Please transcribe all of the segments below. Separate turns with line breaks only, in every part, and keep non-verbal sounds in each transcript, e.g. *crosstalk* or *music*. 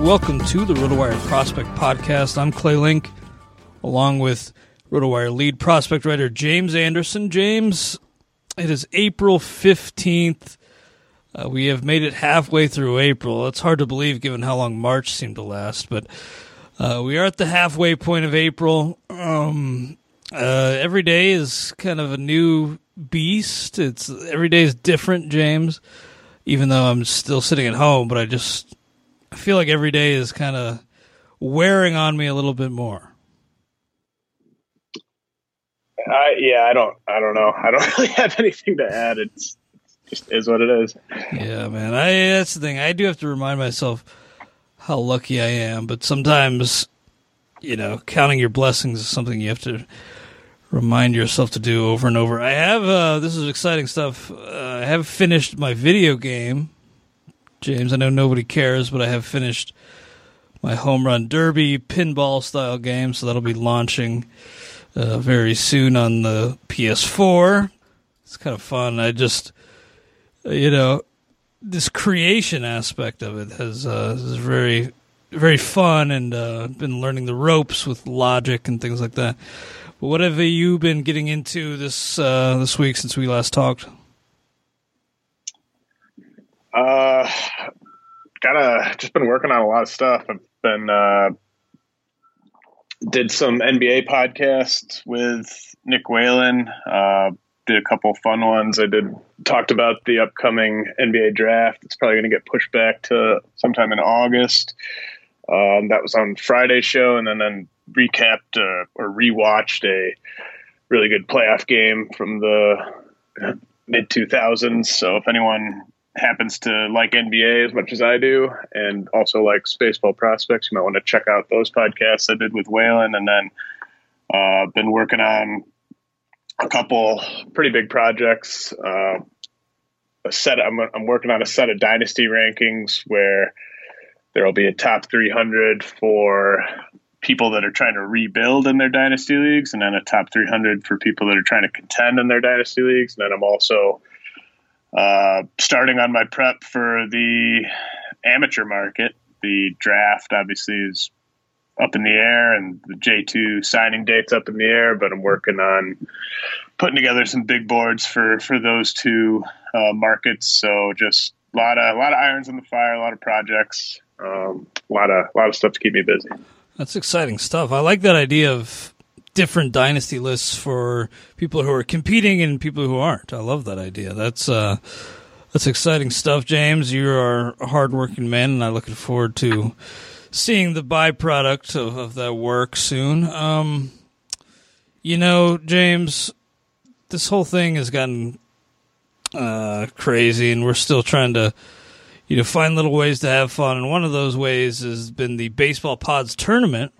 Welcome to the RotoWire Prospect Podcast. I'm Clay Link, along with RotoWire lead prospect writer James Anderson. James, it is April 15th. Uh, we have made it halfway through April. It's hard to believe given how long March seemed to last, but uh, we are at the halfway point of April. Um, uh, every day is kind of a new beast. It's every day is different, James. Even though I'm still sitting at home, but I just I feel like every day is kind of wearing on me a little bit more.
I yeah, I don't I don't know. *laughs* I don't really have anything to add. It's just is what it is.
Yeah, man. I that's the thing. I do have to remind myself how lucky I am, but sometimes you know, counting your blessings is something you have to remind yourself to do over and over. I have uh this is exciting stuff. Uh, I have finished my video game James. I know nobody cares, but I have finished my home run derby pinball style game, so that'll be launching uh, very soon on the PS4. It's kind of fun. I just, you know, this creation aspect of it has uh, is very, very fun, and uh, been learning the ropes with logic and things like that. But what have you been getting into this uh, this week since we last talked?
Uh, of just been working on a lot of stuff. I've been uh, did some NBA podcasts with Nick Whalen. Uh, did a couple fun ones. I did talked about the upcoming NBA draft. It's probably going to get pushed back to sometime in August. Um, that was on Friday's show, and then then recapped uh, or rewatched a really good playoff game from the mid 2000s. So if anyone happens to like NBA as much as I do, and also like Spaceball Prospects, you might want to check out those podcasts I did with Whalen, and then uh, been working on a couple pretty big projects. Uh, a set. I'm I'm working on a set of dynasty rankings where there will be a top 300 for people that are trying to rebuild in their dynasty leagues, and then a top 300 for people that are trying to contend in their dynasty leagues. And then I'm also uh, starting on my prep for the amateur market. The draft obviously is up in the air, and the J2 signing date's up in the air. But I'm working on putting together some big boards for for those two uh, markets. So just a lot of a lot of irons in the fire, a lot of projects, um, a lot of a lot of stuff to keep me busy.
That's exciting stuff. I like that idea of different dynasty lists for people who are competing and people who aren't. I love that idea. That's uh, that's exciting stuff, James. You are a hardworking man, and I'm looking forward to seeing the byproduct of, of that work soon. Um, you know, James, this whole thing has gotten uh, crazy, and we're still trying to you know, find little ways to have fun. And one of those ways has been the Baseball Pods tournament.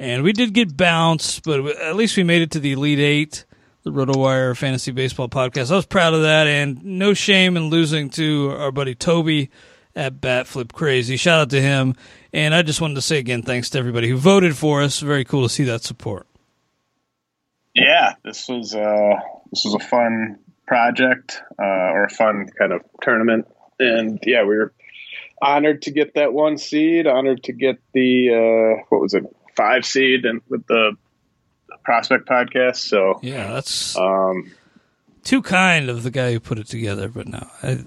And we did get bounced, but at least we made it to the Elite Eight, the RotoWire Fantasy Baseball Podcast. I was proud of that, and no shame in losing to our buddy Toby at Bat Flip Crazy. Shout out to him. And I just wanted to say again, thanks to everybody who voted for us. Very cool to see that support.
Yeah, this was uh, this was a fun project uh, or a fun kind of tournament and yeah, we were honored to get that one seed, honored to get the uh, what was it, five seed, and with the prospect podcast. So
yeah, that's um, too kind of the guy who put it together. But no, I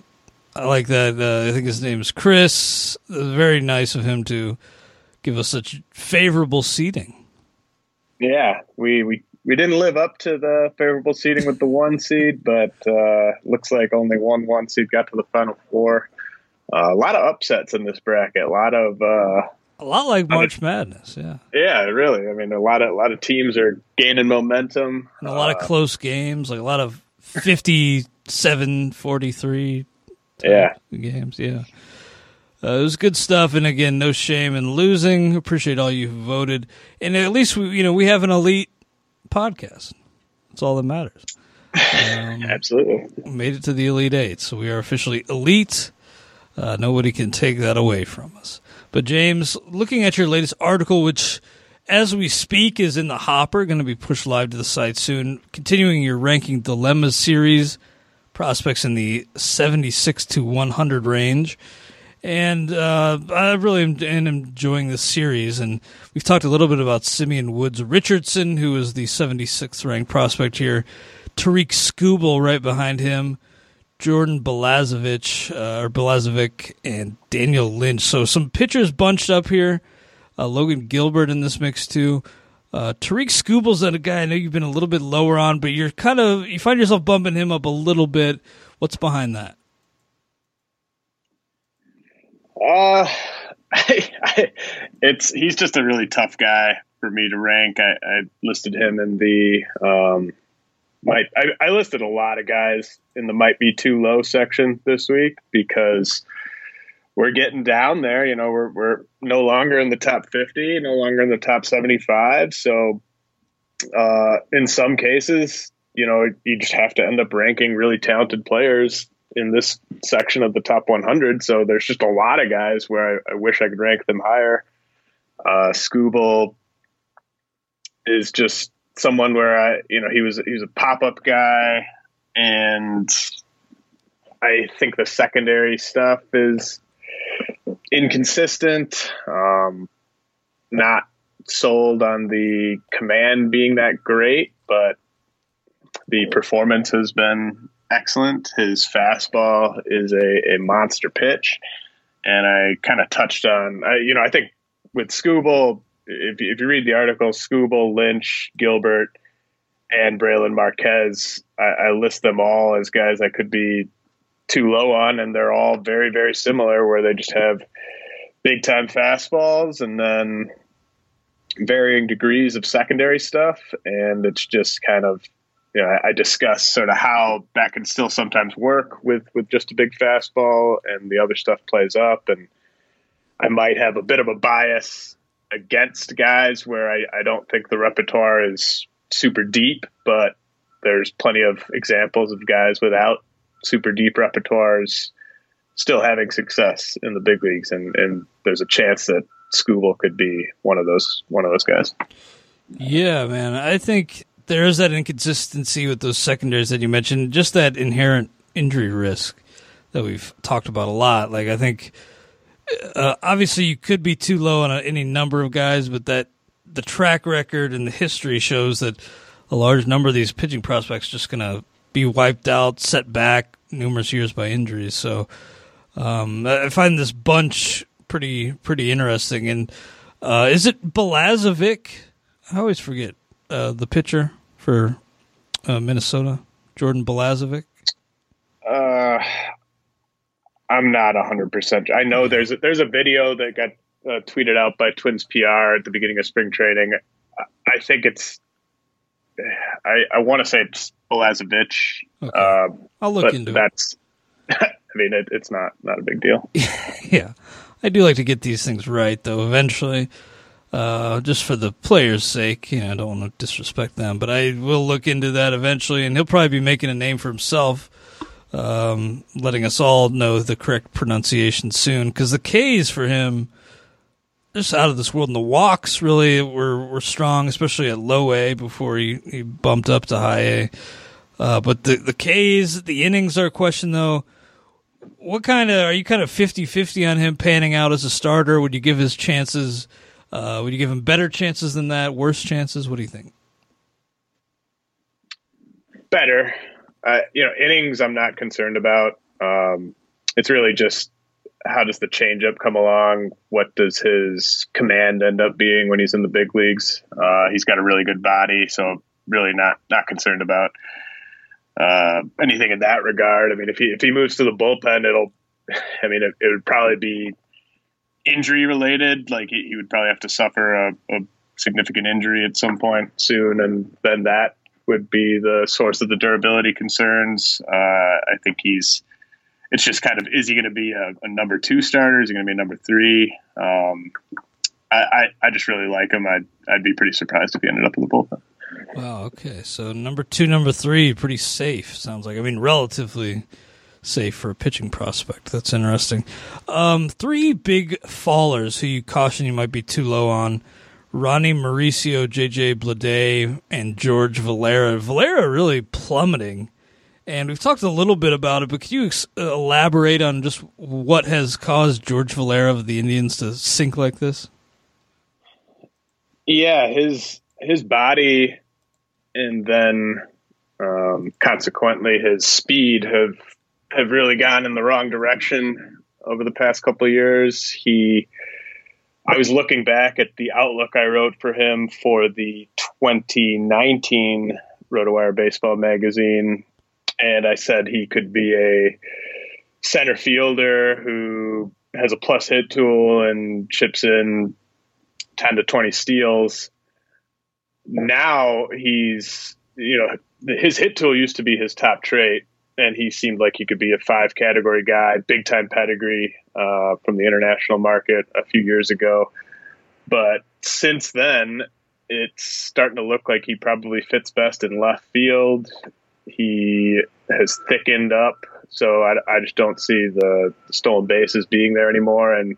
I like that. Uh, I think his name is Chris. Very nice of him to give us such favorable seating.
Yeah, we we we didn't live up to the favorable seating with the one seed, but uh, looks like only one one seed got to the final four. Uh, a lot of upsets in this bracket. A lot of uh,
a lot like March of, Madness. Yeah,
yeah, really. I mean, a lot of a lot of teams are gaining momentum.
And a lot of uh, close games, like a lot of 57 43
yeah
games. Yeah. Uh, it was good stuff, and again, no shame in losing. Appreciate all you who voted, and at least we, you know, we have an elite podcast. That's all that matters. *laughs*
Um, Absolutely.
Made it to the Elite Eight, so we are officially elite. Uh, nobody can take that away from us. But, James, looking at your latest article, which as we speak is in the hopper, going to be pushed live to the site soon, continuing your ranking dilemmas series, prospects in the 76 to 100 range and uh, I really am, enjoying this series. And we've talked a little bit about Simeon Woods Richardson, who is the 76th ranked prospect here. Tarik Skubal right behind him. Jordan Balazovic uh, or Balazovic and Daniel Lynch. So some pitchers bunched up here. Uh, Logan Gilbert in this mix too. Uh, Tarik Skubal's a guy I know you've been a little bit lower on, but you're kind of you find yourself bumping him up a little bit. What's behind that?
Uh, I, *laughs* I, it's he's just a really tough guy for me to rank. I, I listed him in the um, might I, I, listed a lot of guys in the might be too low section this week because we're getting down there. You know, we're we're no longer in the top fifty, no longer in the top seventy five. So, uh, in some cases, you know, you just have to end up ranking really talented players in this section of the top 100. So there's just a lot of guys where I, I wish I could rank them higher. Uh, Skubal is just someone where I, you know, he was he was a pop up guy, and I think the secondary stuff is inconsistent. Um, not sold on the command being that great, but the performance has been excellent. His fastball is a, a monster pitch. And I kind of touched on, I, you know, I think with Skubal, if you, if you read the article, Skubal, Lynch, Gilbert, and Brailyn Marquez, I, I list them all as guys I could be too low on, and they're all very, very similar, where they just have big time fastballs and then varying degrees of secondary stuff. And it's just kind of you know, I, I discuss sort of how that can still sometimes work with with just a big fastball, and the other stuff plays up. And I might have a bit of a bias against guys where I, I don't think the repertoire is super deep, but there's plenty of examples of guys without super deep repertoires still having success in the big leagues, and and there's a chance that Skubal could be one of those one of those guys.
Yeah, man. I think there is that inconsistency with those secondaries that you mentioned, just that inherent injury risk that we've talked about a lot. Like I think uh, obviously you could be too low on any number of guys, but that the track record and the history shows that a large number of these pitching prospects just going to be wiped out, set back numerous years by injuries. So um, I find this bunch pretty pretty interesting. And uh, is it Belazovic? I always forget uh, the pitcher for uh, Minnesota, Jordan Belazovic.
Uh, I'm not hundred percent. I know there's a, there's a video that got uh, tweeted out by Twins PR at the beginning of spring training. I think it's. I, I want to say it's Balazovic.
Okay. Uh, I'll look into
that's, it. That's. *laughs* I mean, it, it's not not a big deal. *laughs*
yeah, I do like to get these things right, though. Eventually, uh, just for the players' sake, you know, I don't want to disrespect them, but I will look into that eventually, and he'll probably be making a name for himself um, letting us all know the correct pronunciation soon because the K's for him just out of this world. And the walks really were, were strong, especially at low A before he, he bumped up to high A. Uh, but the, the K's, the innings are a question though. What kind of, are you kind of 50 50 on him panning out as a starter? Would you give his chances, uh, would you give him better chances than that, worse chances? What do you think?
Better you know, innings I'm not concerned about. Um, it's really just how does the changeup come along? What does his command end up being when he's in the big leagues? Uh, he's got a really good body, so really not not concerned about uh, anything in that regard. I mean, if he if he moves to the bullpen, it'll. *laughs* I mean, it, it would probably be injury related. Like he, he would probably have to suffer a, a significant injury at some point soon, and then that would be the source of the durability concerns. Uh, I think he's. It's just kind of is he going to be a, a, number two starter? Is he going to be a number three? Um, I, I, I just really like him. I'd I'd be pretty surprised if he ended up in the bullpen.
Wow. Okay. So number two, number three, pretty safe. Sounds like. I mean, relatively safe for a pitching prospect. That's interesting. Um, three big fallers who you caution you might be too low on. Ronny Mauricio, JJ Bleday, and George Valera. Valera really plummeting. And we've talked a little bit about it, but could you ex- elaborate on just what has caused George Valera of the Indians to sink like this?
Yeah, his his body, and then um, consequently his speed have have really gone in the wrong direction over the past couple of years. He I was looking back at the outlook I wrote for him for the 2019 RotoWire Baseball magazine, and I said he could be a center fielder who has a plus hit tool and chips in 10 to 20 steals. Now he's, you know, his hit tool used to be his top trait, and he seemed like he could be a five category guy, big time pedigree uh, from the international market a few years ago. But since then, it's starting to look like he probably fits best in left field. He has thickened up, so I, I just don't see the, stolen bases being there anymore. And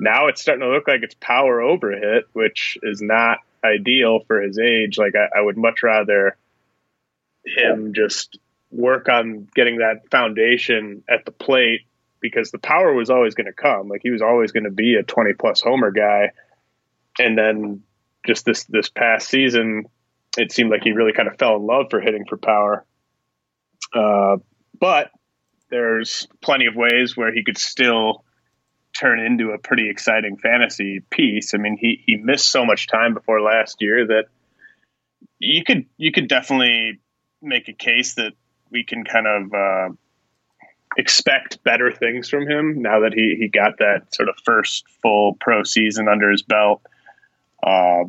now it's starting to look like it's power over hit, which is not ideal for his age. Like I, I would much rather him just work on getting that foundation at the plate because the power was always going to come. Like he was always going to be a 20 plus homer guy. And then just this, this past season, it seemed like he really kind of fell in love for hitting for power. Uh, but there's plenty of ways where he could still turn into a pretty exciting fantasy piece. I mean, he, he missed so much time before last year that you could, you could definitely make a case that we can kind of uh, expect better things from him now that he, he got that sort of first full pro season under his belt. Uh,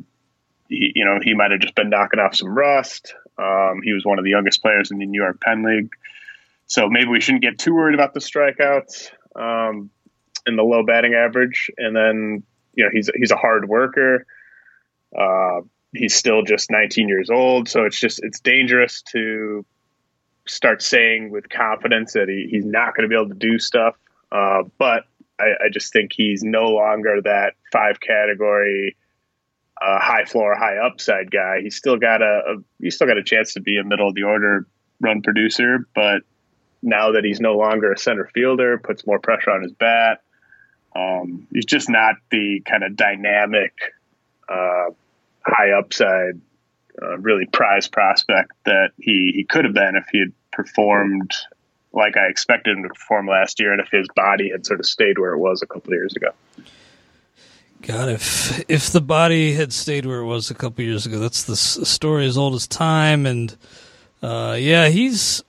he, you know, he might have just been knocking off some rust. Um, he was one of the youngest players in the New York Penn League. So maybe we shouldn't get too worried about the strikeouts um, and the low batting average. And then, you know, he's, he's a hard worker. Uh, he's still just 19 years old. So it's just, it's dangerous to start saying with confidence that he, he's not going to be able to do stuff. Uh, but I, I, just think he's no longer that five category uh, high floor, high upside guy. He's still got a, a he's still got a chance to be a middle of the order run producer, but now that he's no longer a center fielder, puts more pressure on his bat. Um, he's just not the kind of dynamic, uh, high upside, uh, really prized prospect that he, he could have been if he had performed like I expected him to perform last year, and if his body had sort of stayed where it was a couple of years ago.
God, if if the body had stayed where it was a couple years ago, that's the story as old as time. And uh, yeah, he's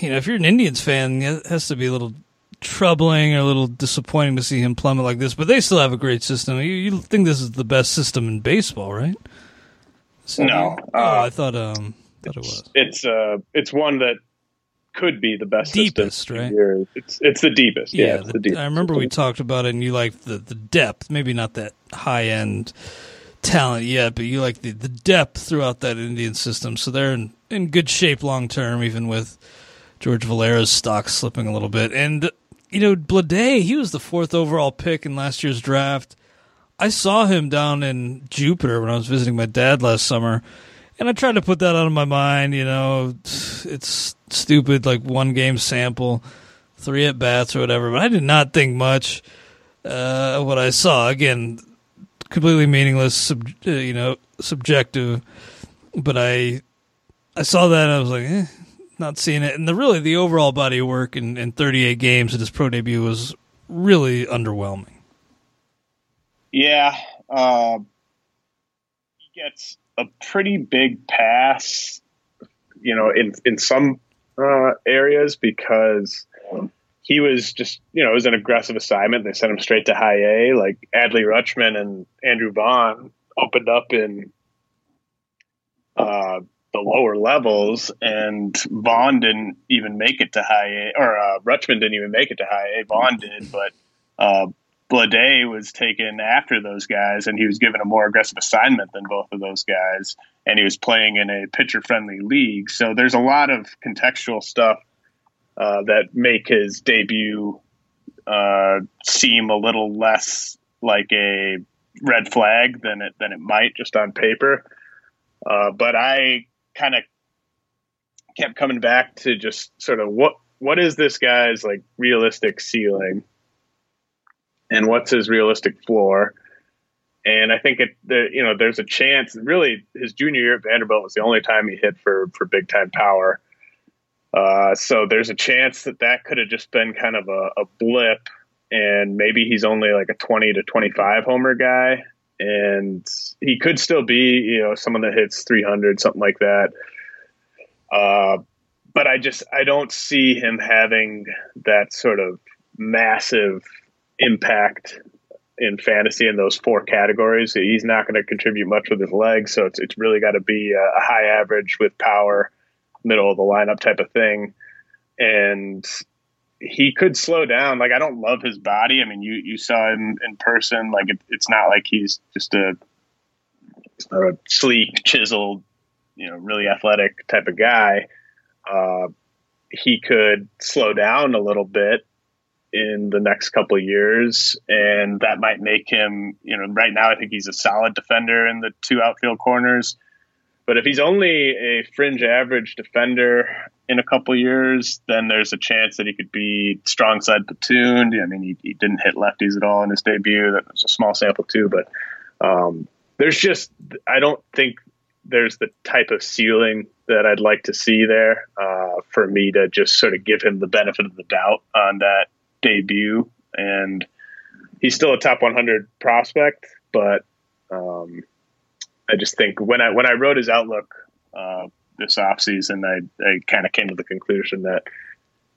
you know, if you're an Indians fan, it has to be a little troubling or a little disappointing to see him plummet like this. But they still have a great system. You, you think this is the best system in baseball, right?
So, no,
oh, uh, I thought um, thought it was.
It's uh, it's one that could be the best
deepest, right?
It's it's the deepest. Yeah, yeah the, the deepest
I remember we talked about it, and you liked the the depth. Maybe not that high end talent yet, but you like the the depth throughout that Indian system. So they're in in good shape long term, even with George Valera's stock slipping a little bit. And, you know, Bleday, he was the fourth overall pick in last year's draft. I saw him down in Jupiter when I was visiting my dad last summer. And I tried to put that out of my mind, you know, it's stupid, like one game sample, three at bats or whatever. But I did not think much uh, what I saw. Again, completely meaningless, sub, uh, you know, subjective. But I, I saw that and I was like, eh, not seeing it. And the really the overall body of work in, in 38 games at his pro debut was really underwhelming.
Yeah, uh, he gets a pretty big pass, you know, in in some uh, areas because he was just, you know, it was an aggressive assignment. They sent him straight to high A. Like Adley Rutschman and Andrew Vaughn opened up in uh, the lower levels, and Vaughn didn't even make it to high A, or uh, Rutschman didn't even make it to high A. Vaughn did, but uh, Bleday was taken after those guys, and he was given a more aggressive assignment than both of those guys, and he was playing in a pitcher-friendly league. So there's a lot of contextual stuff uh, that make his debut uh, seem a little less like a red flag than it than it might just on paper. Uh, but I kind of kept coming back to just sort of what what is this guy's like realistic ceiling and what's his realistic floor and i think it you know there's a chance really his junior year at vanderbilt was the only time he hit for for big time power uh, so there's a chance that that could have just been kind of a, a blip and maybe he's only like a 20 to 25 homer guy and he could still be, you know, someone that hits 300, something like that. Uh, but I just I don't see him having that sort of massive impact in fantasy in those four categories. He's not going to contribute much with his legs, so it's it's really got to be a, high average with power, middle of the lineup type of thing. And he could slow down. Like I don't love his body. I mean, you you saw him in person. Like it, it's not like he's just a, a, sleek, chiseled, you know, really athletic type of guy. Uh, he could slow down a little bit in the next couple of years, and that might make him. You know, right now I think he's a solid defender in the two outfield corners. But if he's only a fringe average defender in a couple years, then there's a chance that he could be strong side platooned. I mean, he, he didn't hit lefties at all in his debut. That was a small sample too, but um, there's just I don't think there's the type of ceiling that I'd like to see there uh, for me to just sort of give him the benefit of the doubt on that debut. And he's still a top 100 prospect, but um, I just think when I when I wrote his outlook uh, this offseason, I, I kind of came to the conclusion that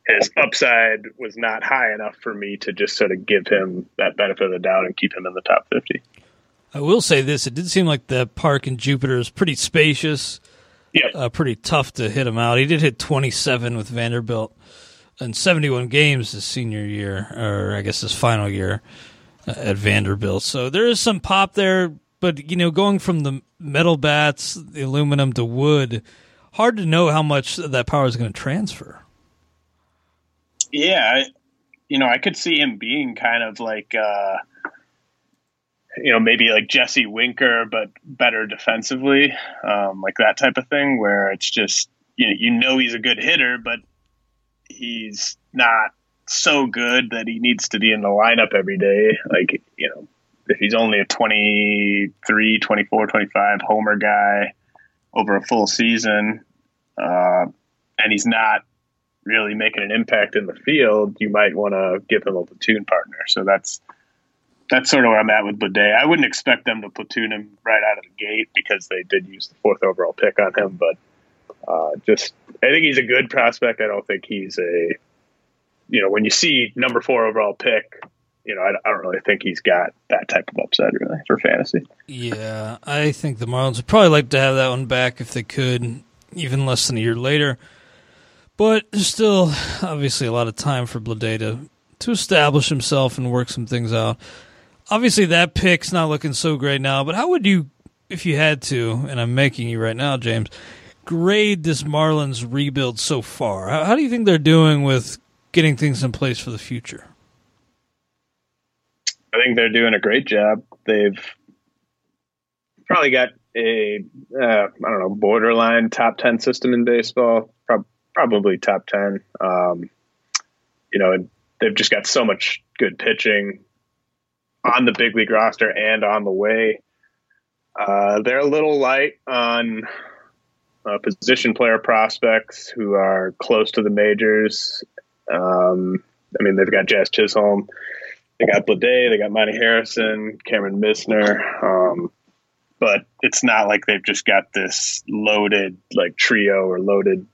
his upside was not high enough for me to just sort of give him that benefit of the doubt and keep him in the top 50.
I will say this: it did seem like the park in Jupiter is pretty spacious.
Yeah,
uh, pretty tough to hit him out. He did hit 27 with Vanderbilt in 71 games his senior year, or I guess his final year uh, at Vanderbilt. So there is some pop there but you know, going from the metal bats, the aluminum to wood, hard to know how much that power is going to transfer.
Yeah, I, you know, I could see him being kind of like, uh, you know, maybe like Jesse Winker, but better defensively, um, like that type of thing, where it's just you know, you know he's a good hitter, but he's not so good that he needs to be in the lineup every day. Like, you know, if he's only a 23, 24, 25 homer guy over a full season, uh, and he's not really making an impact in the field, you might want to give him a platoon partner. So that's that's sort of where I'm at with Bleday. I wouldn't expect them to platoon him right out of the gate because they did use the fourth overall pick on him, but uh, just I think he's a good prospect. I don't think he's a you know when you see number four overall pick, you know I, I don't really think he's got that type of upside really for fantasy.
Yeah, I think the Marlins would probably like to have that one back if they could, even less than a year later. But there's still obviously a lot of time for Bleday to to establish himself and work some things out. Obviously, that pick's not looking so great now. But how would you, if you had to, and I'm making you right now, James, grade this Marlins rebuild so far? How, how do you think they're doing with getting things in place for the future?
I think they're doing a great job. They've probably got a uh, I don't know borderline top ten system in baseball, Pro- probably top ten. Um, you know, they've just got so much good pitching on the big league roster and on the way. Uh, they're a little light on uh, position player prospects who are close to the majors. Um, I mean, they've got Jazz Chisholm, they got Bleday, they got Monte Harrison, Kameron Misner. Um, but it's not like they've just got this loaded like trio or loaded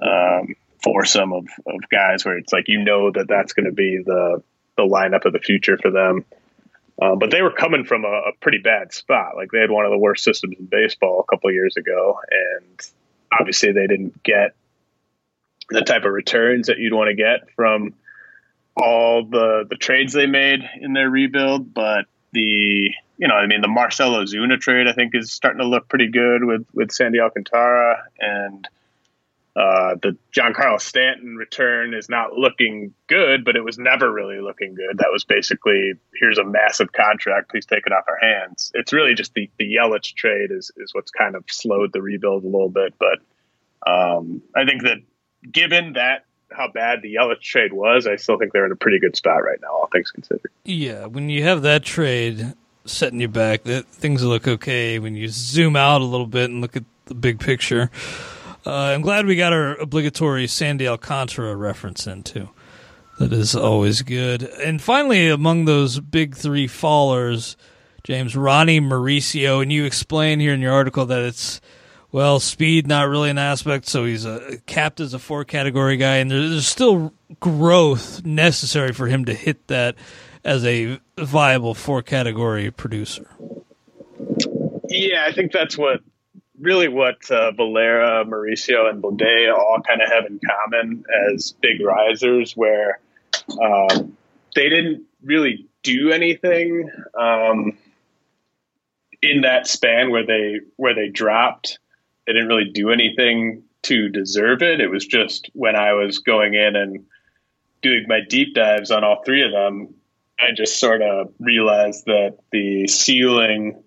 um, foursome of, of guys where it's like you know that that's going to be the the lineup of the future for them. Um, but they were coming from a, a, pretty bad spot. Like they had one of the worst systems in baseball a couple years ago, and obviously they didn't get the type of returns that you'd want to get from all the the trades they made in their rebuild. But the you know, I mean, the Marcell Ozuna trade I think is starting to look pretty good with with Sandy Alcantara and uh, the Carlos Stanton return is not looking good, but it was never really looking good. That was basically here's a massive contract, please take it off our hands. It's really just the the Yelich trade is is what's kind of slowed the rebuild a little bit, but um, I think that given that how bad the Yelich trade was, I still think they're in a pretty good spot right now, all things considered.
Yeah, when you have that trade setting you back, that things look okay. When you zoom out a little bit and look at the big picture. Uh, I'm glad we got our obligatory Sandy Alcantara reference in too. That is always good. And finally, among those big three fallers, James Ronny Mauricio, and you explain here in your article that it's well, speed not really an aspect, so he's a capped as a four category guy, and there's still growth necessary for him to hit that as a viable four category producer.
Yeah, I think that's what really what uh, Valera, Mauricio, and Bleday all kind of have in common as big risers, where um, they didn't really do anything um, in that span where they where they dropped. They didn't really do anything to deserve it. It was just when I was going in and doing my deep dives on all three of them, I just sort of realized that the ceiling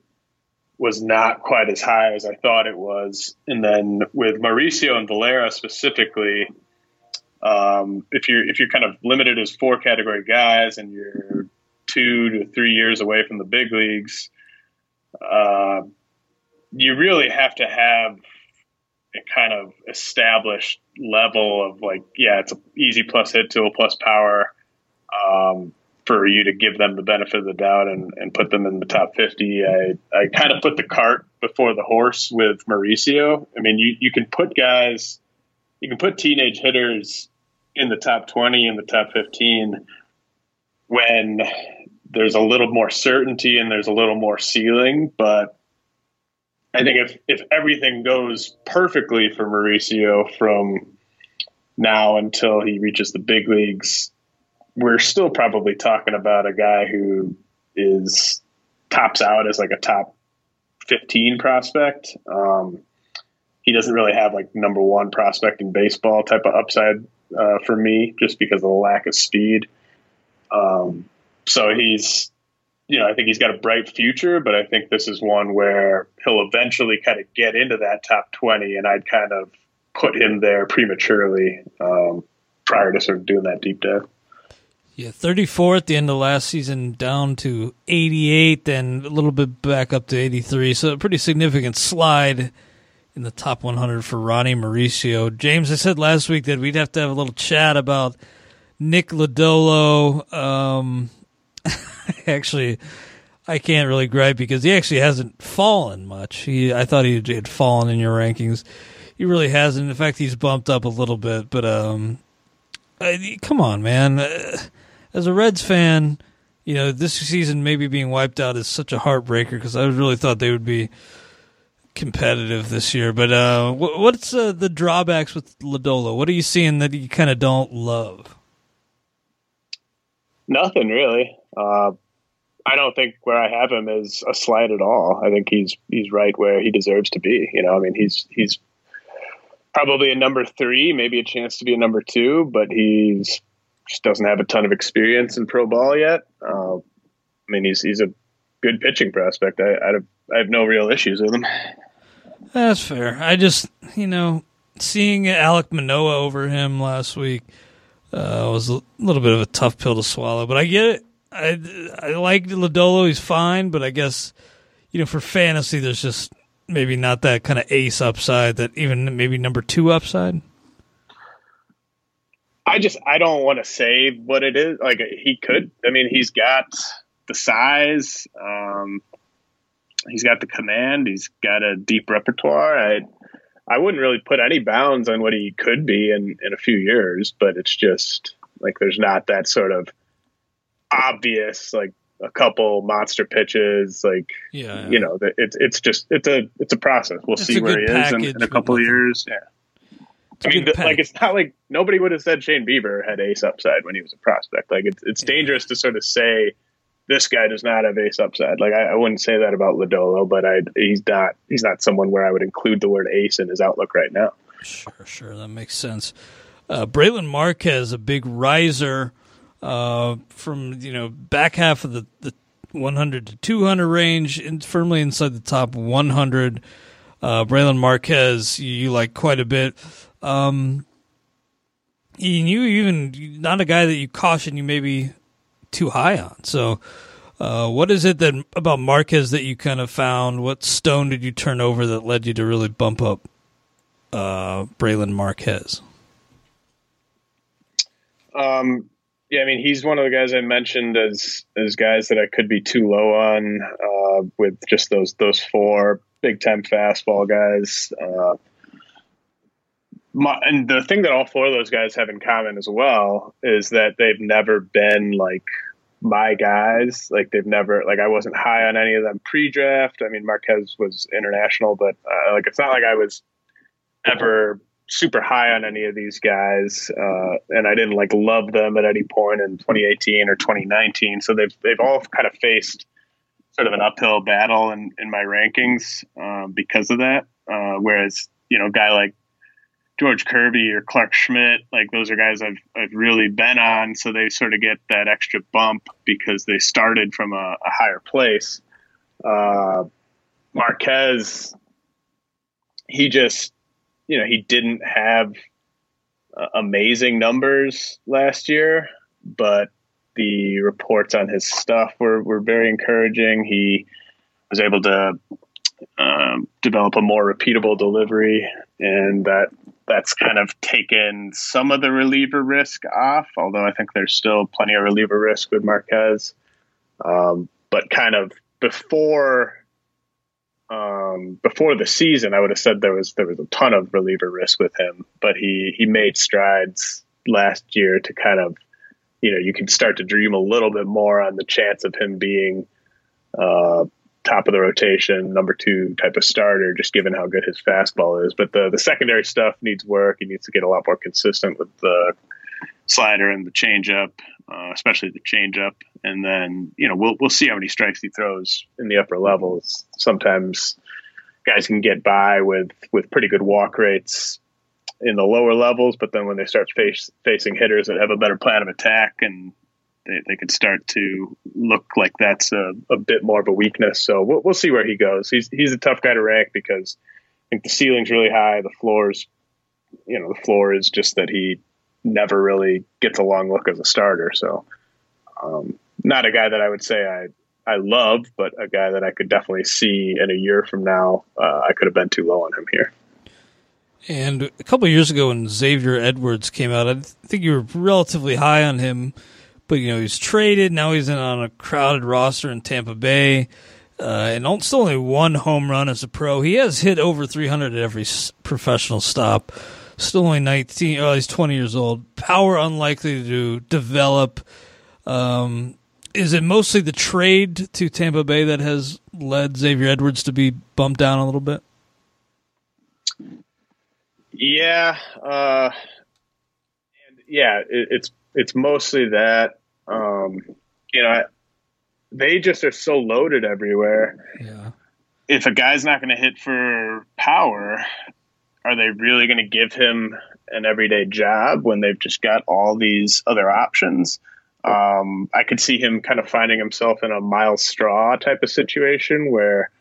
was not quite as high as I thought it was. And then with Mauricio and Valera specifically, um, if you're if you're kind of limited as four category guys and you're two to three years away from the big leagues, uh, you really have to have a kind of established level of like, yeah, it's an easy plus hit tool plus power. Um, for you to give them the benefit of the doubt and, and put them in the top 50. I, I kind of put the cart before the horse with Mauricio. I mean, you, you can put guys, you can put teenage hitters in the top 20 in the top 15 when there's a little more certainty and there's a little more ceiling. But I think if, if everything goes perfectly for Mauricio from now until he reaches the big leagues, we're still probably talking about a guy who is tops out as like a top 15 prospect. Um, he doesn't really have like number one prospect in baseball type of upside uh, for me, just because of the lack of speed. Um, so he's, you know, I think he's got a bright future, but I think this is one where he'll eventually kind of get into that top 20, and I'd kind of put him there prematurely um, prior to sort of doing that deep dive.
Yeah, 34 at the end of last season, down to 88, then a little bit back up to 83. So a pretty significant slide in the top 100 for Ronny Mauricio. James, I said last week that we'd have to have a little chat about Nick Lodolo. Um, *laughs* actually, I can't really gripe because he actually hasn't fallen much. He, I thought he had fallen in your rankings. He really hasn't. In fact, he's bumped up a little bit. But um, I, come on, man. Uh, as a Reds fan, you know, this season maybe being wiped out is such a heartbreaker because I really thought they would be competitive this year. But uh, what's uh, the drawbacks with Lodolo? What are you seeing that you kind of don't love?
Nothing really. Uh, I don't think where I have him is a slide at all. I think he's he's right where he deserves to be. You know, I mean, he's he's probably a number three, maybe a chance to be a number two, but he's just doesn't have a ton of experience in pro ball yet. Uh, I mean, he's he's a good pitching prospect. I, I have, I have no real issues with him.
That's fair. I just you know seeing Alek Manoah over him last week uh, was a little bit of a tough pill to swallow. But I get it. I I like Lodolo. He's fine, but I guess you know for fantasy, there's just maybe not that kind of ace upside. That even maybe number two upside.
I just I don't want to say what it is. Like he could. I mean, he's got the size. Um, he's got the command. He's got a deep repertoire. I I wouldn't really put any bounds on what he could be in in a few years, but it's just like there's not that sort of obvious like a couple monster pitches like yeah, yeah. you know it's it's just it's a it's a process we'll it's see where he is in, in a couple of years yeah I mean, like it's not like nobody would have said Shane Bieber had ace upside when he was a prospect. Like it's it's yeah. dangerous to sort of say this guy does not have ace upside. Like I, I wouldn't say that about Lodolo, but I he's not he's not someone where I would include the word ace in his outlook right now.
Sure, sure, that makes sense. Uh, Brailyn Marquez, a big riser uh, from you know back half of the, the 100 to 200 range, and firmly inside the top 100. Uh, Brailyn Marquez, you, you like quite a bit. Um, and you even not a guy that you caution you maybe too high on. So, uh, what is it that about Marquez that you kind of found? What stone did you turn over that led you to really bump up uh, Brailyn Marquez?
Um, yeah, I mean he's one of the guys I mentioned as as guys that I could be too low on uh, with just those those four big time fastball guys. Uh, my, and the thing that all four of those guys have in common as well is that they've never been like my guys. Like they've never like I wasn't high on any of them pre-draft. I mean Marquez was international, but uh, like it's not like I was ever super high on any of these guys, uh, and I didn't like love them at any point in 2018 or 2019. So they've they've all kind of faced sort of an uphill battle in, in my rankings um, because of that. Uh, whereas you know, guy like George Kirby or Clarke Schmidt, like those are guys I've I've really been on, so they sort of get that extra bump because they started from a, a higher place. Uh, Marquez, he just, you know, he didn't have uh, amazing numbers last year, but the reports on his stuff were were very encouraging. He was able to um, develop a more repeatable delivery, and that that's kind of taken some of the reliever risk off. Although I think there's still plenty of reliever risk with Marquez, um, but kind of before um, before the season, I would have said there was there was a ton of reliever risk with him, but he he made strides last year to kind of you know you can start to dream a little bit more on the chance of him being uh, top of the rotation, number two type of starter, just given how good his fastball is. But the the secondary stuff needs work. He needs to get a lot more consistent with the slider and the changeup, uh, especially the changeup. And then you know we'll we'll see how many strikes he throws in the upper levels. Sometimes guys can get by with with pretty good walk rates in the lower levels, but then when they start face, facing hitters that have a better plan of attack and they, they could start to look like that's a, a bit more of a weakness. So we'll, we'll see where he goes. He's he's a tough guy to rank because I think the ceiling's really high. The floor's, you know, the floor is just that he never really gets a long look as a starter. So um, not a guy that I would say I I love, but a guy that I could definitely see in a year from now. Uh, I could have been too low on him here.
And a couple years ago, when Xavier Edwards came out, I think you were relatively high on him but you know he's traded. Now he's in on a crowded roster in Tampa Bay, uh, and still only one home run as a pro. He has hit over 300 at every professional stop. Still only 19. Oh, he's 20 years old. Power unlikely to develop. Um, is it mostly the trade to Tampa Bay that has led Xavier Edwards to be bumped down a little bit?
Yeah, uh, yeah, it, it's it's mostly that. Um, you know, they just are so loaded everywhere.
Yeah.
If a guy's not going to hit for power, are they really going to give him an everyday job when they've just got all these other options? Um, I could see him kind of finding himself in a Myles Straw type of situation where,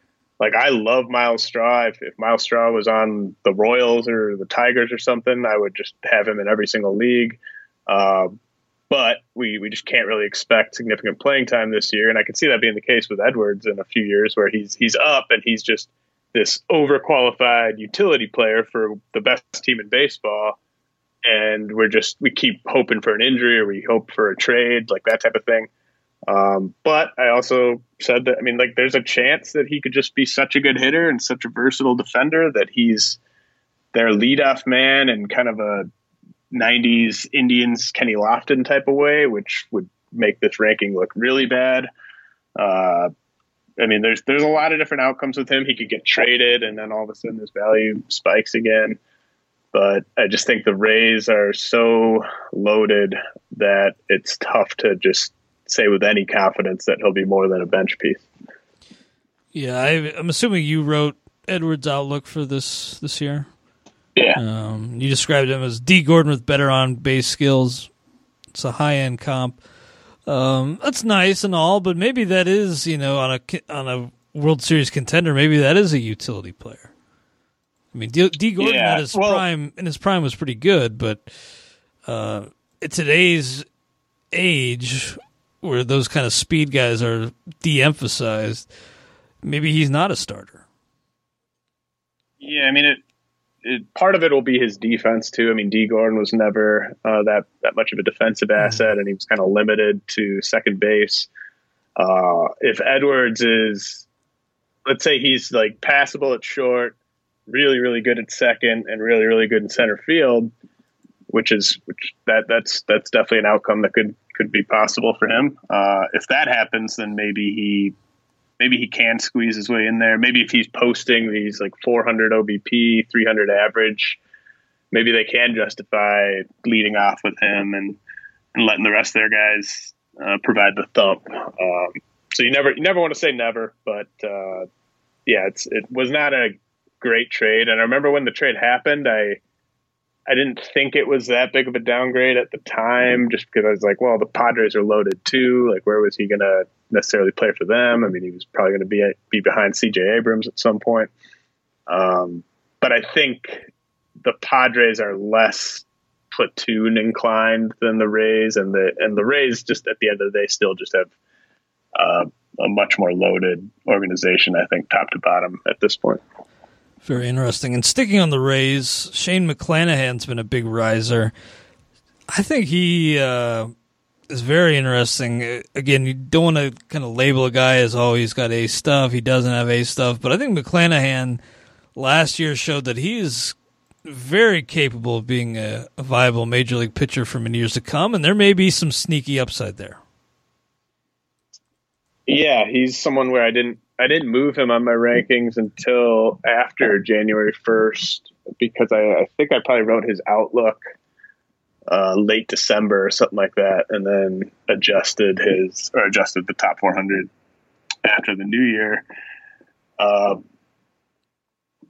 like, I love Myles Straw. If, if Myles Straw was on the Royals or the Tigers or something, I would just have him in every single league. Uh, but we, we just can't really expect significant playing time this year. And I can see that being the case with Edwards in a few years where he's he's up and he's just this overqualified utility player for the best team in baseball. And we're just we keep hoping for an injury or we hope for a trade, like that type of thing. Um, but I also said that I mean, like, there's a chance that he could just be such a good hitter and such a versatile defender that he's their leadoff man and kind of a 90s Indians Kenny Lofton type of way, which would make this ranking look really bad. Uh, I mean, there's there's a lot of different outcomes with him. He could get traded, and then all of a sudden his value spikes again. But I just think the Rays are so loaded that it's tough to just say with any confidence that he'll be more than a bench piece.
Yeah, I, am assuming you wrote Edwards' outlook for this this year.
Yeah.
Um, you described him as Dee Gordon with better on base skills. It's a high end comp. Um, that's nice and all, but maybe that is you know on a on a World Series contender. Maybe that is a utility player. I mean, D, Dee Gordon yeah, at his well, prime in his prime was pretty good, but uh, at today's age, where those kind of speed guys are de-emphasized, maybe he's not a starter.
Yeah, I mean, it it, part of it will be his defense too. I mean, Dee Gordon was never uh, that that much of a defensive mm-hmm. asset, and he was kind of limited to second base. Uh, if Edwards is, let's say he's like passable at short, really really good at second, and really really good in center field, which is which that that's that's definitely an outcome that could could be possible for him. Uh, if that happens, then maybe he maybe he can squeeze his way in there. Maybe if he's posting these like 400 OBP, 300 average, maybe they can justify leading off with him and, and letting the rest of their guys uh, provide the thump. Um, so you never you never want to say never, but uh, yeah, it's it was not a great trade. And I remember when the trade happened, I I didn't think it was that big of a downgrade at the time, just because I was like, well, the Padres are loaded too. Like, where was he going to necessarily play for them? I mean, he was probably going to be be behind C.J. Abrams at some point. Um, but I think the Padres are less platoon inclined than the Rays, and the and the Rays just at the end of the day still just have uh, a much more loaded organization. I think top to bottom at this point.
Very interesting. And sticking on the Rays, Shane McClanahan's been a big riser. I think he uh, is very interesting. Again, you don't want to kind of label a guy as, oh, he's got A stuff. He doesn't have A stuff. But I think McClanahan last year showed that he is very capable of being a, a viable major league pitcher for many years to come. And there may be some sneaky upside there.
Yeah, he's someone where I didn't I didn't move him on my rankings until after January 1st because I, I think I probably wrote his outlook uh, late December or something like that, and then adjusted his or adjusted the top 400 after the new year. Uh,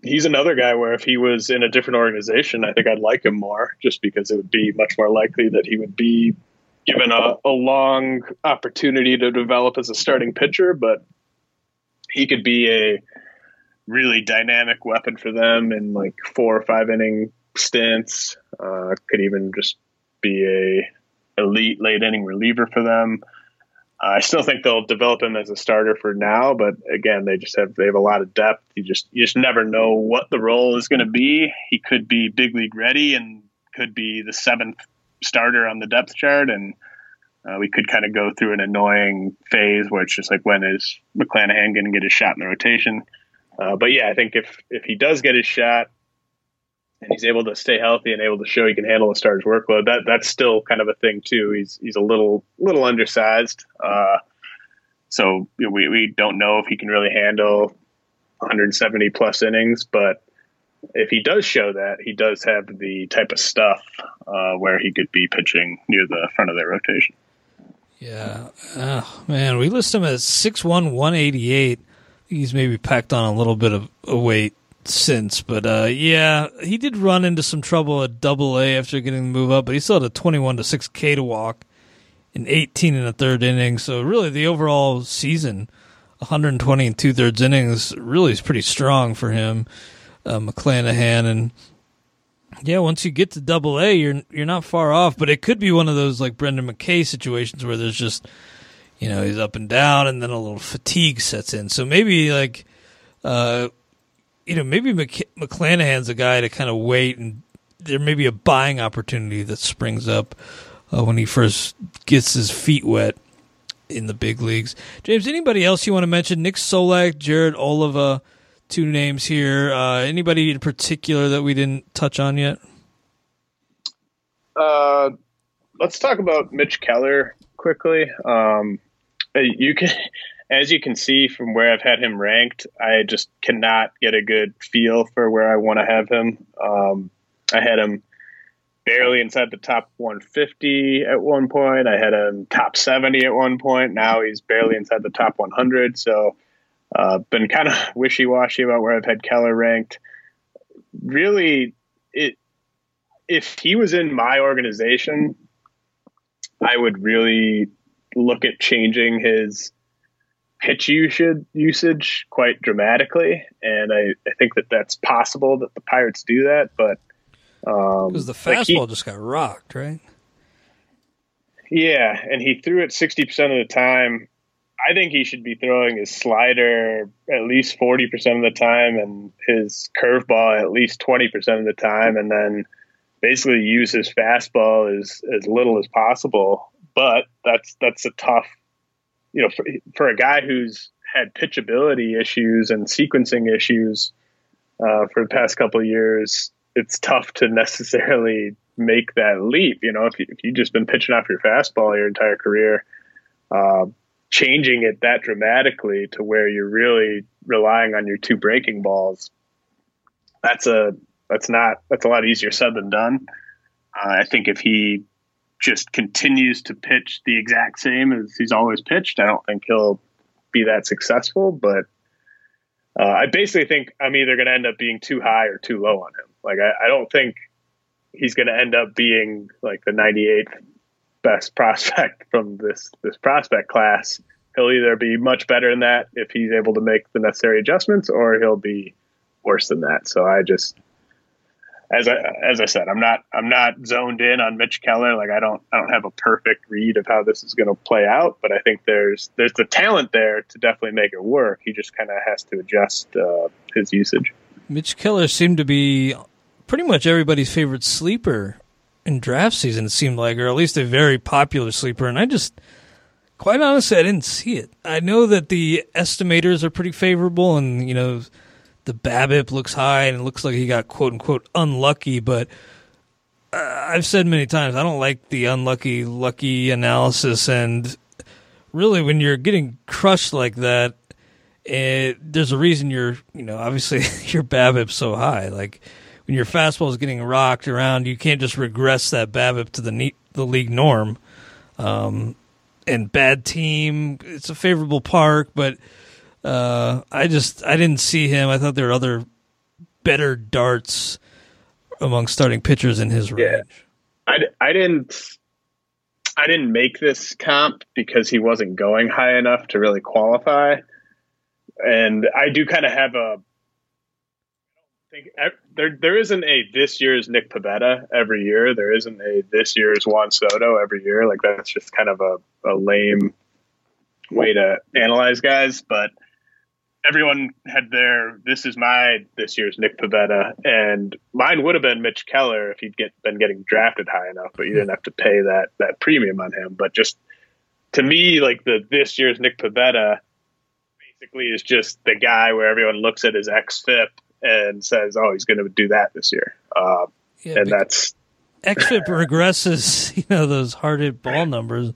he's another guy where if he was in a different organization, I think I'd like him more, just because it would be much more likely that he would be given a, a long opportunity to develop as a starting pitcher. But he could be a really dynamic weapon for them in like four or five inning stints. Uh, could even just be a elite late inning reliever for them. I still think they'll develop him as a starter for now, but again, they just have they have a lot of depth. You just you just never know what the role is going to be. He could be big league ready and could be the seventh starter on the depth chart, and uh, we could kind of go through an annoying phase where it's just like when is McClanahan going to get his shot in the rotation? Uh, but yeah, I think if if he does get his shot, and he's able to stay healthy and able to show he can handle a starter's workload, that that's still kind of a thing too. He's he's a little little undersized, uh, so we we don't know if he can really handle 170 plus innings. But if he does show that, he does have the type of stuff uh, where he could be pitching near the front of their rotation.
Yeah, oh, man, we list him as six one one eighty eight. He's maybe packed on a little bit of weight since, but uh, yeah, he did run into some trouble at Double A after getting the move up, but he still had a twenty-one to six K to walk in eighteen in the third inning. So really, the overall season, one hundred and twenty and two thirds innings, really is pretty strong for him, uh, McClanahan, and yeah, once you get to Double A, you're you're not far off, but it could be one of those like Brendan McKay situations where there's just you know he's up and down, and then a little fatigue sets in. So maybe like. Uh, you know, maybe Mc- McClanahan's a guy to kind of wait, and there may be a buying opportunity that springs up uh, when he first gets his feet wet in the big leagues. James, anybody else you want to mention? Nick Solak, Jared Oliva, two names here. Uh, anybody in particular that we didn't touch on yet?
Uh, let's talk about Mitch Keller quickly. Um, you can *laughs* as you can see from where I've had him ranked, I just cannot get a good feel for where I want to have him. Um, I had him barely inside the top 150 at one point. I had him top 70 at one point. Now he's barely inside the top 100. So, uh, been kind of *laughs* wishy washy about where I've had Keller ranked. Really, it if he was in my organization, I would really look at changing his pitch usage usage quite dramatically, and I, I think that that's possible that the Pirates do that. But
because um, the fastball like he, just got rocked, right?
Yeah, and he threw it sixty percent of the time. I think he should be throwing his slider at least forty percent of the time, and his curveball at least twenty percent of the time, and then basically use his fastball as as little as possible. But that's that's a tough you know, for, for a guy who's had pitchability issues and sequencing issues uh, for the past couple of years, it's tough to necessarily make that leap. You know, if, you, if you've just been pitching off your fastball your entire career, uh, changing it that dramatically to where you're really relying on your two breaking balls, that's a that's not that's a lot easier said than done. Uh, I think if he just continues to pitch the exact same as he's always pitched, I don't think he'll be that successful. But uh, I basically think I'm either going to end up being too high or too low on him. Like I, I don't think he's going to end up being like the 98th best *laughs* prospect from this this prospect class. He'll either be much better than that if he's able to make the necessary adjustments, or he'll be worse than that. So I just as I as I said, I'm not I'm not zoned in on Mitch Keller. Like I don't I don't have a perfect read of how this is going to play out, but I think there's there's the talent there to definitely make it work. He just kind of has to adjust uh, his usage.
Mitch Keller seemed to be pretty much everybody's favorite sleeper in draft season. It seemed like, or at least a very popular sleeper, and I just. Quite honestly, I didn't see it. I know that the estimators are pretty favorable, and you know the BABIP looks high and it looks like he got quote unquote unlucky, but uh, I've said many times I don't like the unlucky lucky analysis and really when you're getting crushed like that it, there's a reason you're you know obviously *laughs* your BABIP so high like when your fastball is getting rocked around you can't just regress that BABIP to the the league norm um, and bad team it's a favorable park but uh, I just I didn't see him. I thought there were other better darts among starting pitchers in his range.
Yeah. I, I didn't I didn't make this comp because he wasn't going high enough to really qualify, and I do kind of have a. I think there there isn't a this year's Nick Pivetta every year. There isn't a this year's Juan Soto every year. Like that's just kind of a, a lame way to analyze guys. But everyone had their this is my this year's Nick Pivetta, and mine would have been Mitch Keller if he'd get been getting drafted high enough, but you didn't have to pay that that premium on him. But just to me, like the this year's Nick Pivetta basically is just the guy where everyone looks at his xFIP and says, "Oh, he's going to do that this year," uh, yeah, and that's
xFIP regresses. *laughs* You know those hard hit ball numbers,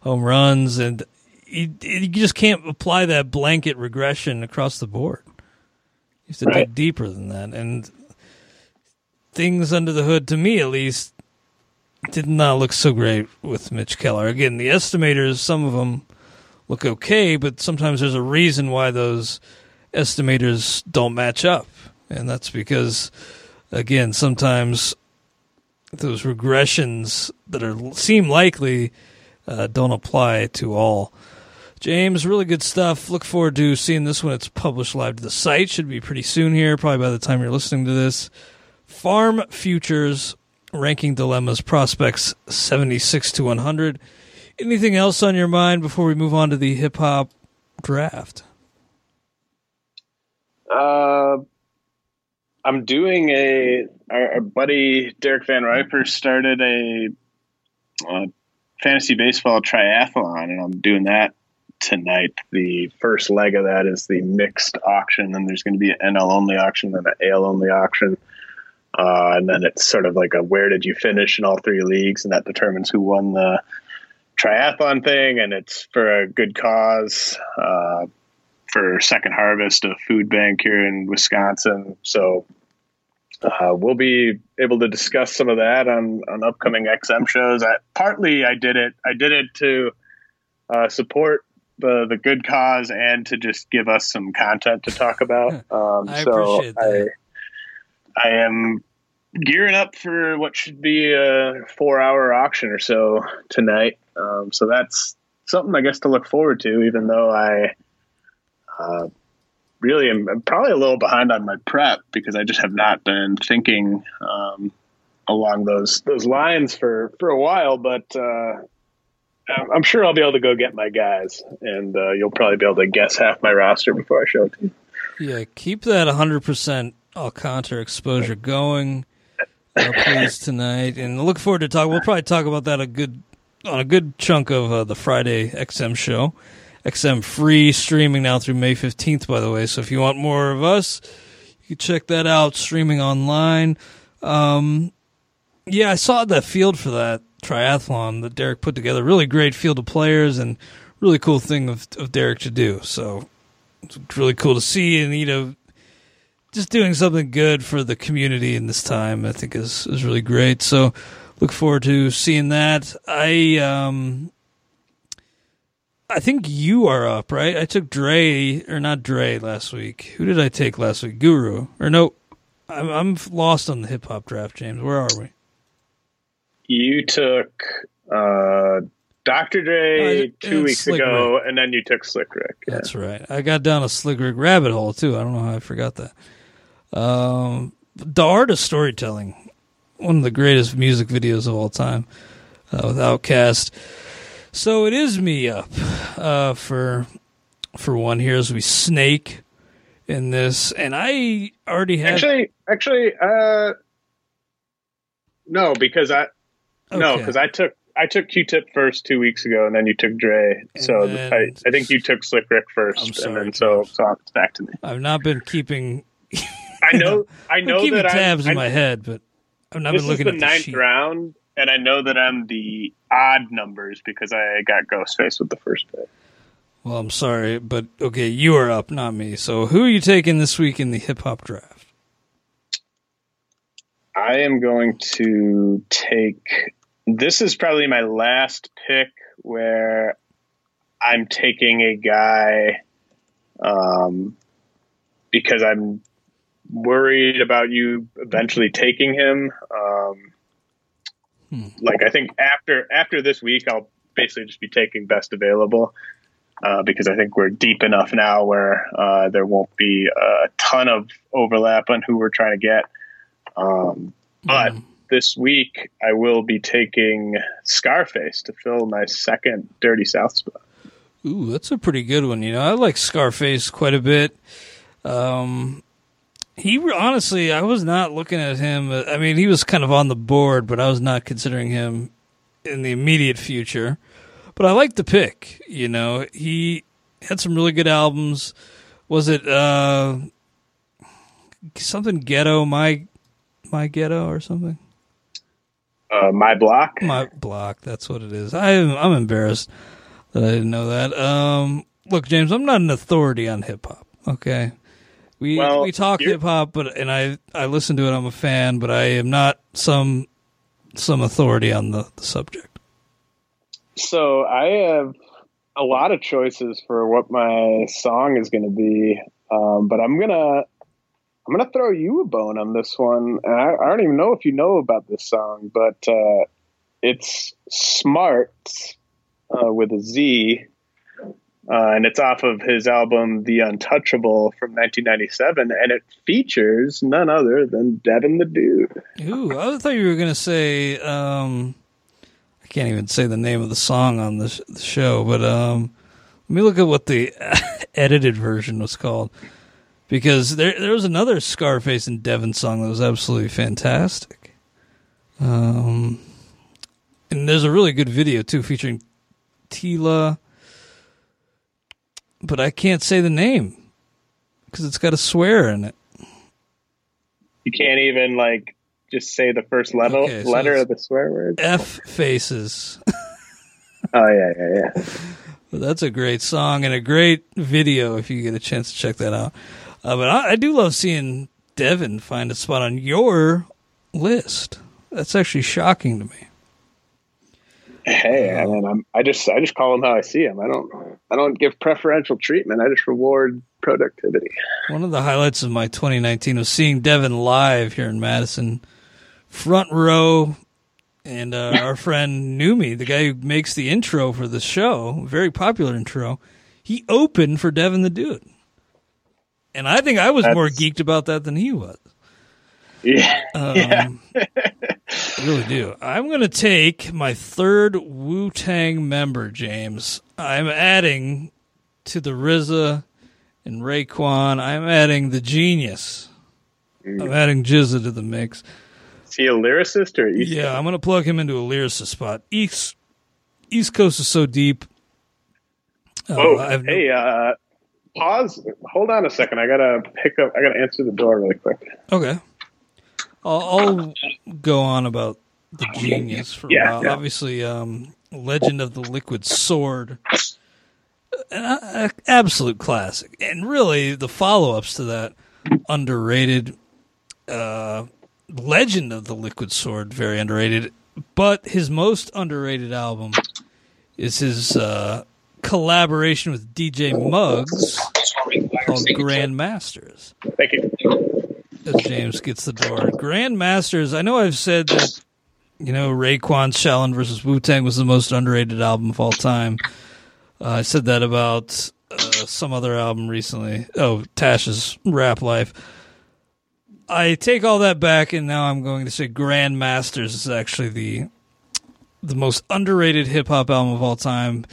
home runs, and you, you just can't apply that blanket regression across the board. You have to right. dig deeper than that. And things under the hood, to me at least, did not look so great with Mitch Keller. Again, the estimators, some of them look okay, but sometimes there's a reason why those estimators don't match up. And that's because, again, sometimes those regressions that are seem likely uh, don't apply to all James, really good stuff. Look forward to seeing this when it's published live to the site. Should be pretty soon here, probably by the time you're listening to this. Farm Futures Ranking Dilemmas Prospects 76 to 100. Anything else on your mind before we move on to the hip hop draft?
Uh, I'm doing a. Our, buddy Derek VanRiper started a, a fantasy baseball triathlon, and I'm doing that tonight. The first leg of that is the mixed auction. Then there's going to be an NL only auction, and an AL only auction. Uh, and then it's sort of like a where did you finish in all three leagues, and that determines who won the triathlon thing. And it's for a good cause uh, for Second Harvest, a food bank here in Wisconsin. So uh, we'll be able to discuss some of that on, on upcoming XM shows. I, partly, I did it. I did it to uh, support the the good cause and to just give us some content to talk about. *laughs* Um,
I
so
I
I am gearing up for what should be a four hour auction or so tonight. Um, so that's something I guess to look forward to, even though I uh, really am probably a little behind on my prep because I just have not been thinking um, along those those lines for for a while. But uh, I'm sure I'll be able to go get my guys, and uh, you'll probably be able to guess half my roster before I show it to you.
Yeah, keep that 100% Alcantara exposure going, uh, please, tonight. And look forward to talk. We'll probably talk about that a good on a good chunk of uh, the Friday XM show. XM free streaming now through May 15th, by the way. So if you want more of us, you can check that out streaming online. Um, yeah, I saw the field for that triathlon that Derek put together. Really great field of players and really cool thing of, of Derek to do. So it's really cool to see and you know just doing something good for the community in this time. I think is is really great. So look forward to seeing that. I um I think you are up, right? I took Dre or not Dre last week. Who did I take last week? Guru or no? I'm, I'm lost on the hip hop draft, James. Where are we?
you took uh, Dr. Dre two weeks Slick ago, Rick. and then you took Slick Rick.
Yeah. That's right. I got down a Slick Rick rabbit hole too. I don't know how I forgot that. Um, the art of storytelling, one of the greatest music videos of all time, uh, with Outkast. So it is me up uh, for for one here as we snake in this, and I already have
actually actually uh, no because I Okay. No, because I took I took Q-Tip first two weeks ago, and then you took Dre. And so I, I think you took Slick Rick first, sorry, and then so so it's back to me.
I've not been keeping.
I know. I *laughs* know
keeping
that
tabs
I'm,
in my head, but I've not
been
looking
is
the
at the ninth
sheet.
round, and I know that I'm the odd numbers because I got Ghostface with the first pick.
Well, I'm sorry, but okay, you are up, not me. So, who are you taking this week in the hip hop draft?
I am going to take this is probably my last pick where I'm taking a guy um, because I'm worried about you eventually taking him. Um,
Hmm.
Like I think after after this week, I'll basically just be taking best available uh, because I think we're deep enough now where uh, there won't be a ton of overlap on who we're trying to get. Um, but
Mm.
this week, I will be taking Scarface to fill my second Dirty South spot.
Ooh, that's a pretty good one. You know, I like Scarface quite a bit. Um, he honestly, I was not looking at him. uh, I mean, he was kind of on the board, but I was not considering him in the immediate future. But I like the pick. You know, he had some really good albums. Was it uh, something ghetto? My my ghetto or something?
Uh, my block.
My block. That's what it is. I I'm embarrassed that I didn't know that. Um, look, James, I'm not an authority on hip hop. Okay, we
Well,
we talk hip hop, but and I I listen to it. I'm a fan, but I am not some some authority on the, the subject.
So I have a lot of choices for what my song is going to be, um, but I'm gonna I'm gonna throw you a bone on this one. And I, I don't even know if you know about this song, but uh, it's Smart uh, with a Z, uh, and it's off of his album The Untouchable from 1997, and it features none other than Devin the Dude.
Ooh, I thought you were gonna say. Um, I can't even say the name of the song on the, sh- the show, but um, let me look at what the *laughs* edited version was called. Because there there was another Scarface and Devin song that was absolutely fantastic. Um, and there's a really good video too featuring Tela, but I can't say the name because it's got a swear in it.
You can't even like just say the first level,
Okay, so
letter of the swear word.
F faces. *laughs*
Oh yeah, yeah, yeah.
But that's a great song and a great video if you get a chance to check that out. Uh, but I, I do love seeing Devin find a spot on your list. That's actually shocking to me.
Hey, I mean, I'm, I just I just call him how I see him. I don't I don't give preferential treatment. I just reward productivity.
One of the highlights of my 2019 was seeing Devin live here in Madison, front row. And uh, *laughs* our friend Numi, the guy who makes the intro for the show, very popular intro, he opened for Devin the Dude. And I think I was more geeked about that than he was.
Yeah, *laughs* yeah.
I really do. I'm going to take my third Wu Tang member, James. I'm adding to the RZA and Raekwon. I'm adding the genius. I'm adding GZA to the mix.
Is he a lyricist or East
Yeah, I'm going to plug him into a lyricist spot. East East Coast is so deep. Uh,
Oh,
no-
hey, uh, pause. Hold on a second. I gotta pick up. I gotta answer the door really quick.
Okay. I'll, I'll go on about the genius for a
Yeah,
while.
yeah.
Obviously, um, Legend of the Liquid Sword, an a- absolute classic, and really the follow-ups to that underrated. Uh, Legend of the Liquid Sword, very underrated, but his most underrated album is his uh, collaboration with DJ Muggs called Grandmasters
Thank you.
As James gets the door. Grandmasters, I know I've said that, you know, Raekwon's Shaolin versus Wu Tang was the most underrated album of all time. Uh, I said that about uh, some other album recently. Oh, Tash's Rap Life. I take all that back, and now I'm going to say Grandmasters is actually the the most underrated hip hop album of all time.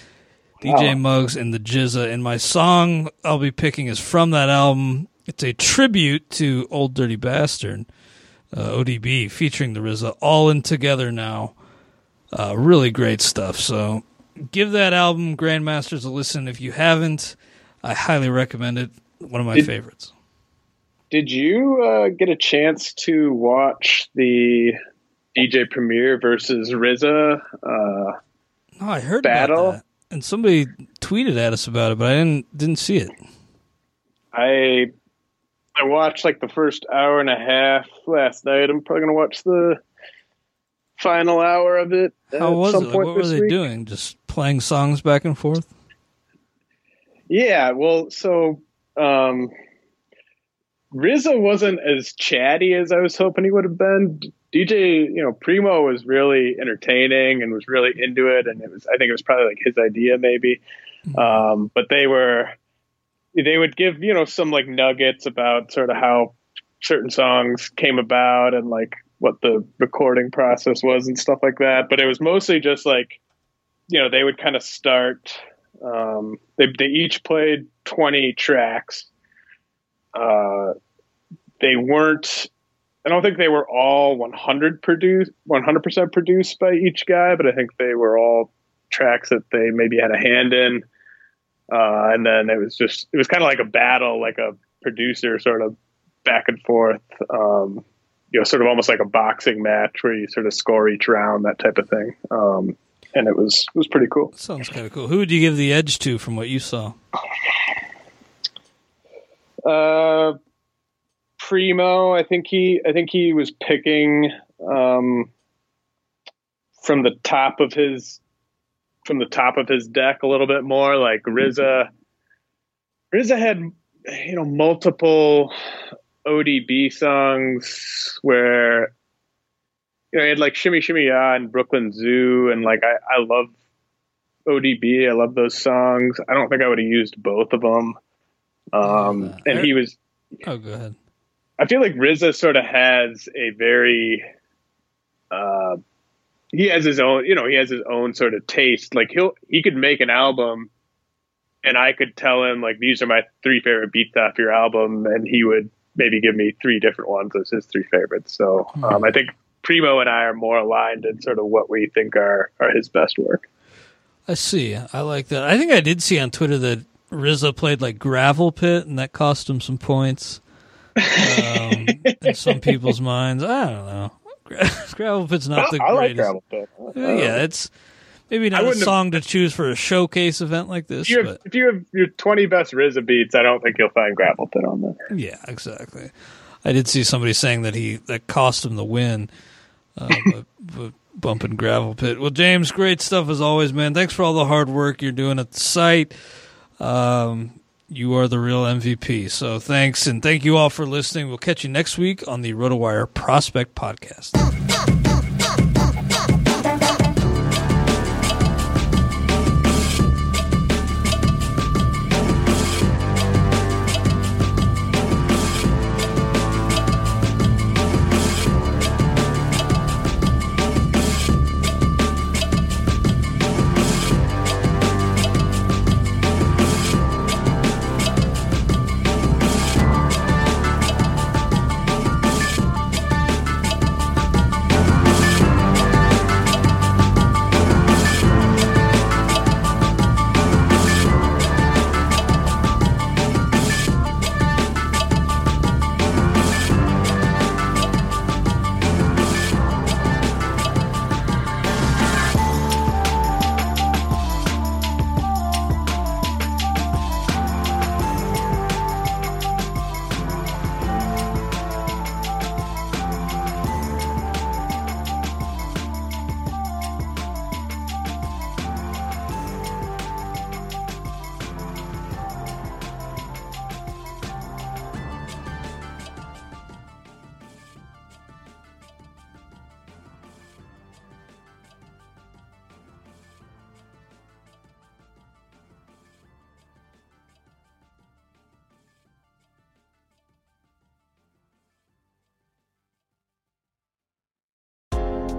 DJ Muggs and the GZA. And my song I'll be picking is from that album. It's a tribute to Old Dirty Bastard, uh, ODB, featuring the RZA, all in together now. Uh, really great stuff. So give that album, Grandmasters, a listen. If you haven't, I highly recommend it. One of my
Did-
favorites.
Did you uh, get a chance to watch the DJ Premier versus RZA? Uh,
Oh, I heard
Battle?
about that. And somebody tweeted at us about it, but I didn't didn't see it.
I I watched like the first hour and a half last night. I'm probably gonna watch the final hour of it
How was it? What were they
week.
doing? Just playing songs back and forth?
Yeah, well, so um, RZA wasn't as chatty as I was hoping he would have been. DJ, you know, Primo was really entertaining and was really into it, and it was I think it was probably like his idea maybe. Um, but they were they would give you know some like nuggets about sort of how certain songs came about and like what the recording process was and stuff like that. But it was mostly just like you know they would kind of start. Um, they they each played twenty tracks. Uh, they weren't I don't think they were all 100 produced 100% produced by each guy, but I think they were all tracks that they maybe had a hand in. Uh, and then it was just it was kind of like a battle, like a producer sort of back and forth. Um, you know, sort of almost like a boxing match where you sort of score each round, that type of thing. Um, and it was it was pretty cool.
Sounds kind of cool. Who would you give the edge to from what you saw?
Uh, Primo, I think he, I think he was picking um, from the top of his, from the top of his deck a little bit more. Like RZA, RZA had, you know, multiple ODB songs where, you know, he had like Shimmy Shimmy Ya and Brooklyn Zoo, and like I, I love ODB. I love those songs. I don't think I would have used both of them. Um, and he was.
Oh, go ahead.
I feel like RZA sort of has a very. Uh, he has his own, you know, he has his own sort of taste. Like he'll he could make an album, and I could tell him like these are my three favorite beats off your album, and he would maybe give me three different ones as his three favorites. So um, I think Primo and I are more aligned in sort of what we think are are his best work.
I see. I like that. I think I did see on Twitter that RZA played like Gravel Pit, and that cost him some points um, in some people's *laughs* minds. I don't know. Gravel Pit's *laughs* not the
I like
greatest.
Gravel Pit.
yeah, it's maybe not a
wouldn't have-
song to choose for a showcase event like this,
If you, have,
but
if you have your 20 best RZA beats, I don't think you'll find Gravel Pit on there.
yeah, exactly. I did see somebody saying that he that cost him the win, uh, *laughs* but, but bumping gravel pit. Well, James, great stuff as always, man. Thanks for all the hard work you're doing at the site. Um, you are the real MVP. So thanks, and thank you all for listening. We'll catch you next week on the RotoWire Prospect Podcast.